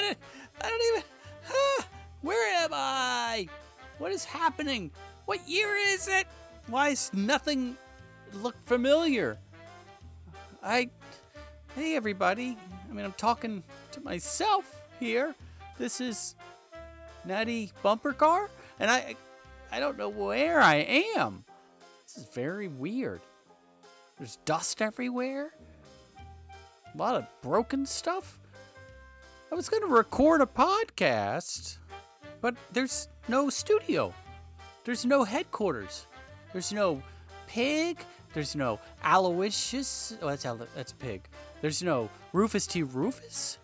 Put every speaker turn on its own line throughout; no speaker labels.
I don't, I don't even. where am I? What is happening? What year is it? Why is nothing look familiar? I. Hey, everybody. I mean, I'm talking to myself here. This is Nutty Bumper Car, and I. I don't know where I am. This is very weird. There's dust everywhere. A lot of broken stuff. I was going to record a podcast, but there's no studio. There's no headquarters. There's no pig. There's no Aloysius. Oh, that's Alo- that's pig. There's no Rufus T. Rufus.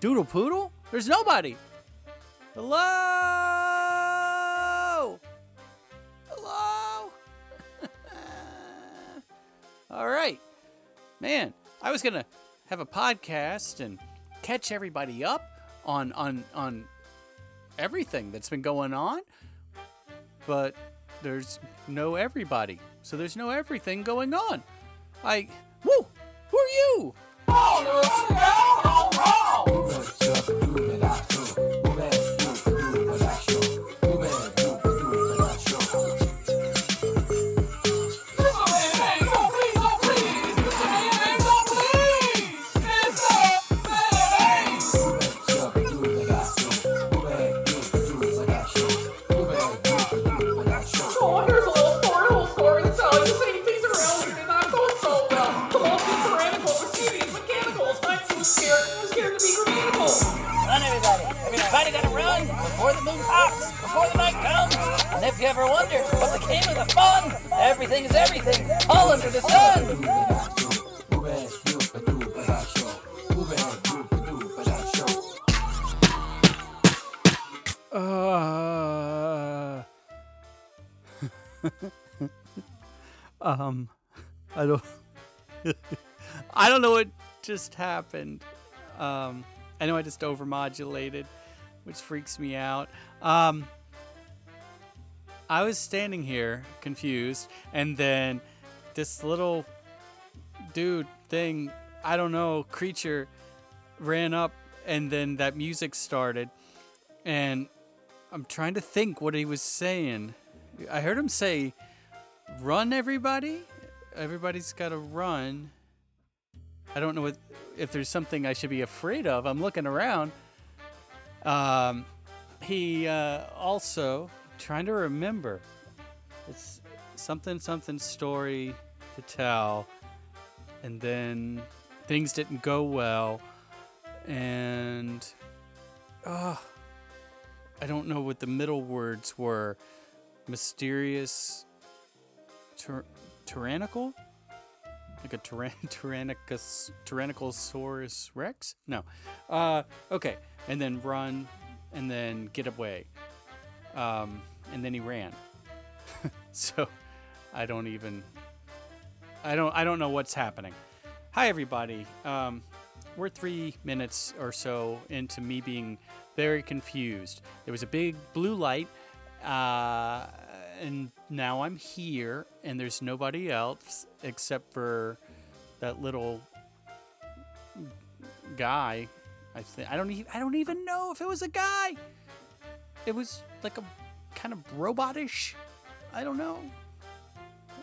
Doodle Poodle. There's nobody. Hello. Hello. All right, man. I was gonna have a podcast and catch everybody up on on on everything that's been going on but there's no everybody. So there's no everything going on. I woo who are you
oh,
um i don't i don't know what just happened. Um i know i just overmodulated which freaks me out. Um i was standing here confused and then this little dude thing i don't know creature ran up and then that music started. And i'm trying to think what he was saying. I heard him say run everybody? Everybody's got to run. I don't know what, if there's something i should be afraid of. I'm looking around. Um, he uh, also trying to remember. It's something something story to tell and then things didn't go well and uh, i don't know what the middle words were. Mysterious tyr- tyrannical? Like a tyran- tyrannicus tyrannicosaurus rex? No. Uh okay and then run and then get away. Um and then he ran. So i don't even i don't i don't know what's happening. Hi everybody. Um we're three minutes or so into me being very confused. There was a big blue light uh and now i'm here and there's nobody else except for that little guy. I think i don't even i don't even know if it was a guy. It was like a kind of robotish i don't know.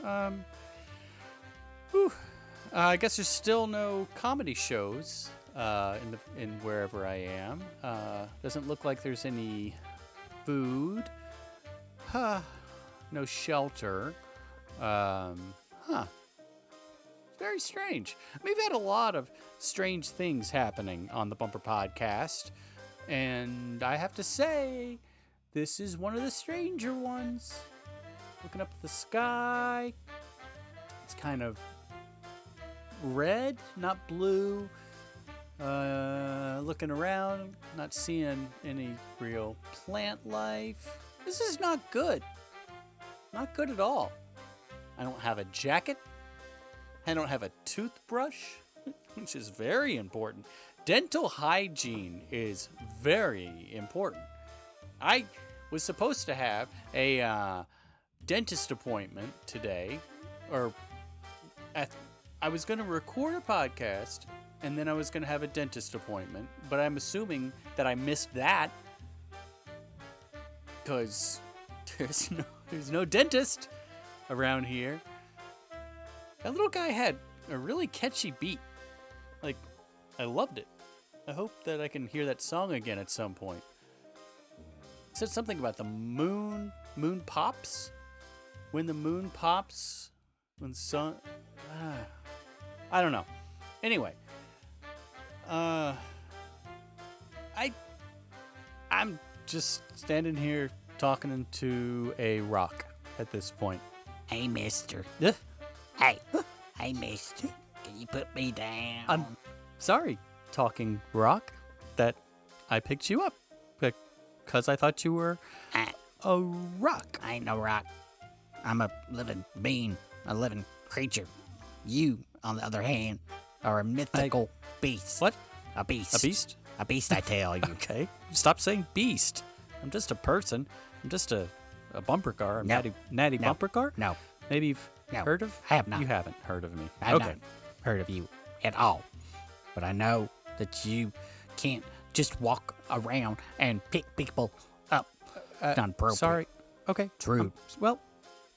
Um whew. Uh, I guess there's still no comedy shows uh, in the in wherever I am. Uh, doesn't look like there's any food. Huh. No shelter. Um, huh. Very strange. We've had a lot of strange things happening on the Bumperpodcast, and I have to say, this is one of the stranger ones. Looking up at the sky, it's kind of red, not blue. Uh, looking around, not seeing any real plant life. This is not good. Not good at all. I don't have a jacket. I don't have a toothbrush, which is very important. Dental hygiene is very important. I was supposed to have a uh, dentist appointment today, or I, I was going to record a podcast and then I was going to have a dentist appointment, but I'm assuming that I missed that because there's no there's no dentist around here. That little guy had a really catchy beat. Like I loved it. I hope that I can hear that song again at some point. It said something about the moon moon pops. When the moon pops, when sun ah, I don't know. Anyway, uh I I'm just standing here talking to a rock at this point.
Hey, mister.
Yeah.
Hey. Hey, mister. Can you put me down?
I'm sorry, talking rock, that I picked you up because I thought you were a rock.
I ain't no rock. I'm a living being, a living creature. You, on the other hand, are a mythical beast.
What?
A beast.
A beast?
A beast, I tell you.
Okay. Stop saying beast. I'm just a person. I'm just a, a bumper car. A
No.
natty, natty
No.
bumper car?
No,
Maybe you've
No.
heard of?
I have not.
You haven't heard of me.
I've
okay.
not heard of you at all. But I know that you can't just walk around and pick people up.
Uh,
appropriate.
Sorry. Okay.
It's rude.
Um, well,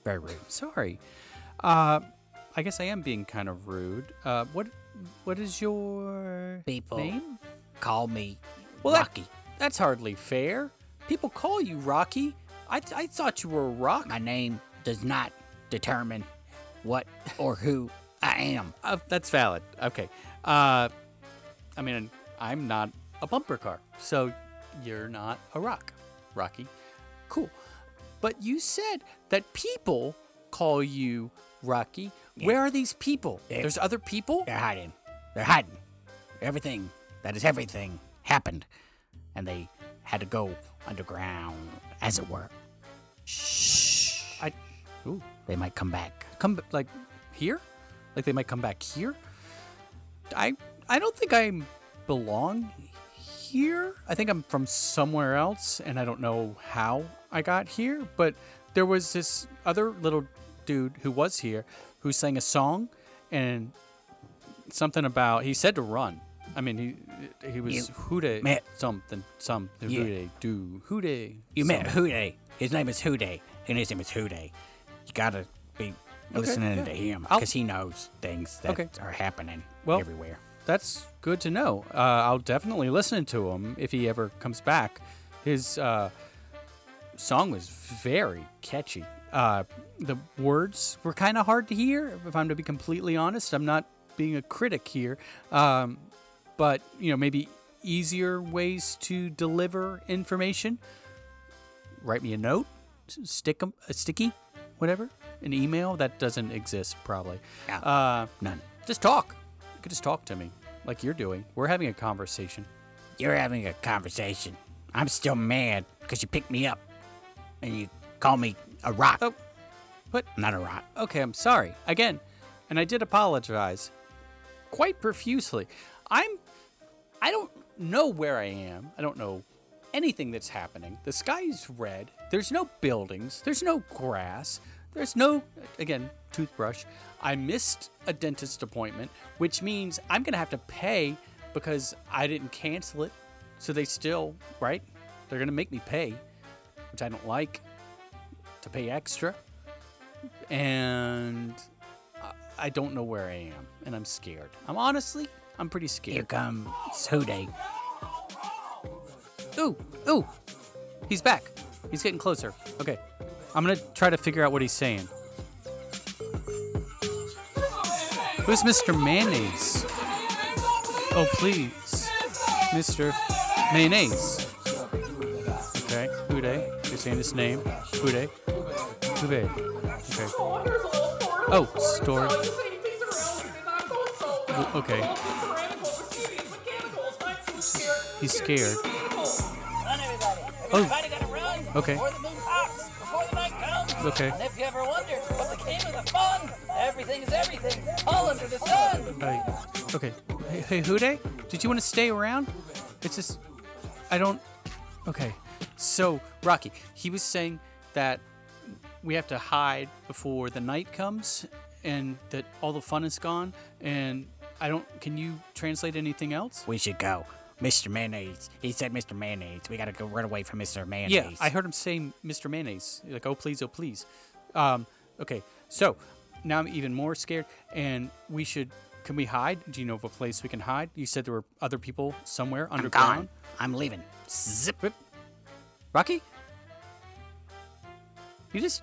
Very rude.
sorry. Uh, I guess I am being kind of rude. Uh, what what is your
People
name?
call me
Well, that-
Rocky.
That's hardly fair. People call you Rocky. I, I thought you were a rock.
My name does not determine what or who I am.
Uh, that's valid. Okay. Uh, I mean, I'm not a bumper car, so you're not a rock, Rocky. Cool. But you said that people call you Rocky. Where are these people?
Yeah.
There's other people?
They're hiding. They're hiding. Everything that is everything happened, and they had to go underground, as it were. Shh.
I. Ooh.
They might come back.
Come like here? Like they might come back here? I I don't think I belong here. I think I'm from somewhere else and I don't know how I got here, but there was this other little dude who was here who sang a song and something about he said to run. I mean he he was
You
hooday
met-
something something
Yeah.
hooday do hooday.
You met
something.
Houday. His name is Houday, and his name is Houday. You gotta be listening
yeah.
to him because he knows things that
Okay.
are happening
Well-
everywhere.
That's good to know. Uh, I'll definitely listen to him if he ever comes back. His uh, song was very catchy. Uh, the words were kind of hard to hear, if I'm to be completely honest. I'm not being a critic here, um, but you know, maybe easier ways to deliver information. Write me a note, stick 'em- a sticky, whatever, an email that doesn't exist probably.
Yeah.
Uh,
None.
just talk. You could just talk to me like you're doing. We're having a conversation.
You're having a conversation. I'm still mad because you picked me up and you call me a rock.
Oh, but
I'm not a rock.
okay, I'm sorry again, and I did apologize quite profusely. I'm. I don't know where I am. I don't know anything that's happening. The sky's red. There's no buildings. There's no grass. There's no again toothbrush. I missed a dentist appointment, which means I'm gonna have to pay because I didn't cancel it. So they still right. They're gonna make me pay, which I don't like. To pay extra and I- I don't know where I am, and I'm scared. I'm honestly, I'm pretty scared.
Here
scared.
comes Houday.
Ooh, ooh, he's back. He's getting closer. Okay, I'm gonna try to figure out what he's saying. Who's Mr. Mayonnaise? Oh, please, Mr. Mayonnaise. Okay, Uday. You're saying his name. Uday. Uday. Okay.
Oh, here's a little story. Before.
story.
So I was saying things around here did not go so well.
okay.
All these tyrannical, Mercedes, mechanicals. I'm too scared. I'm
He's
scared
scared.
to be green.
Run, everybody.
Oh.
Everybody gotta run
Okay.
before the moon pops, before the night comes.
Okay.
And if you ever wonder what became of the fun, everything is everything, all under the sun.
Right. Okay. Hey, hey Hude, did you want to stay around? It's just, I don't. Okay. So, Rocky, he was saying that we have to hide before the night comes and that all the fun is gone. And I don't. Can you translate anything else?
We should go. Mr. Mayonnaise. He said Mr. Mayonnaise. We gotta go run away from Mr. Mayonnaise.
Yeah, I heard him say Mr. Mayonnaise. Like, oh, please, oh, please. Um, okay. So, now I'm even more scared. And we should. Can we hide? Do you know of a place we can hide? You said there were other people somewhere underground.
I'm gone. I'm leaving. Zip.
Rocky? He just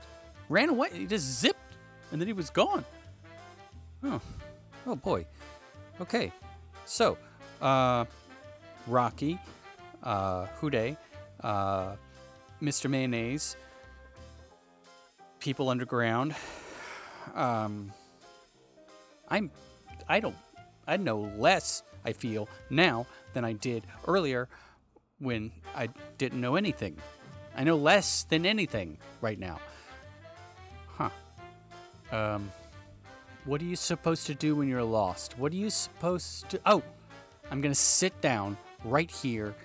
ran away. He just zipped, and then he was gone. Oh, oh boy. Okay, so, uh, Rocky, uh, uh, Mr. Mayonnaise, people underground. Um, I'm, I don't, I know less. I feel now than I did earlier when I didn't know anything. I know less than anything right now. Huh. Um, what are you supposed to do when you're lost? What are you supposed to. Oh, I'm going to sit down right here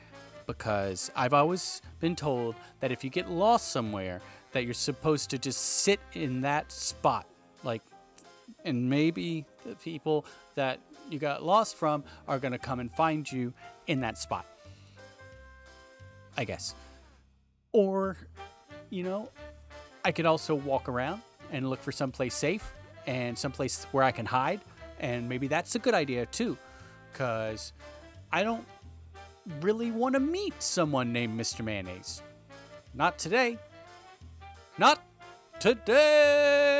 because I've always been told that if you get lost somewhere, that you're supposed to just sit in that spot. Like, and maybe the people that you got lost from are going to come and find you in that spot. I guess. Or, you know, I could also walk around and look for someplace safe and someplace where I can hide. And maybe that's a good idea too. Because I don't really want to meet someone named Mr. Mayonnaise. Not today. Not today.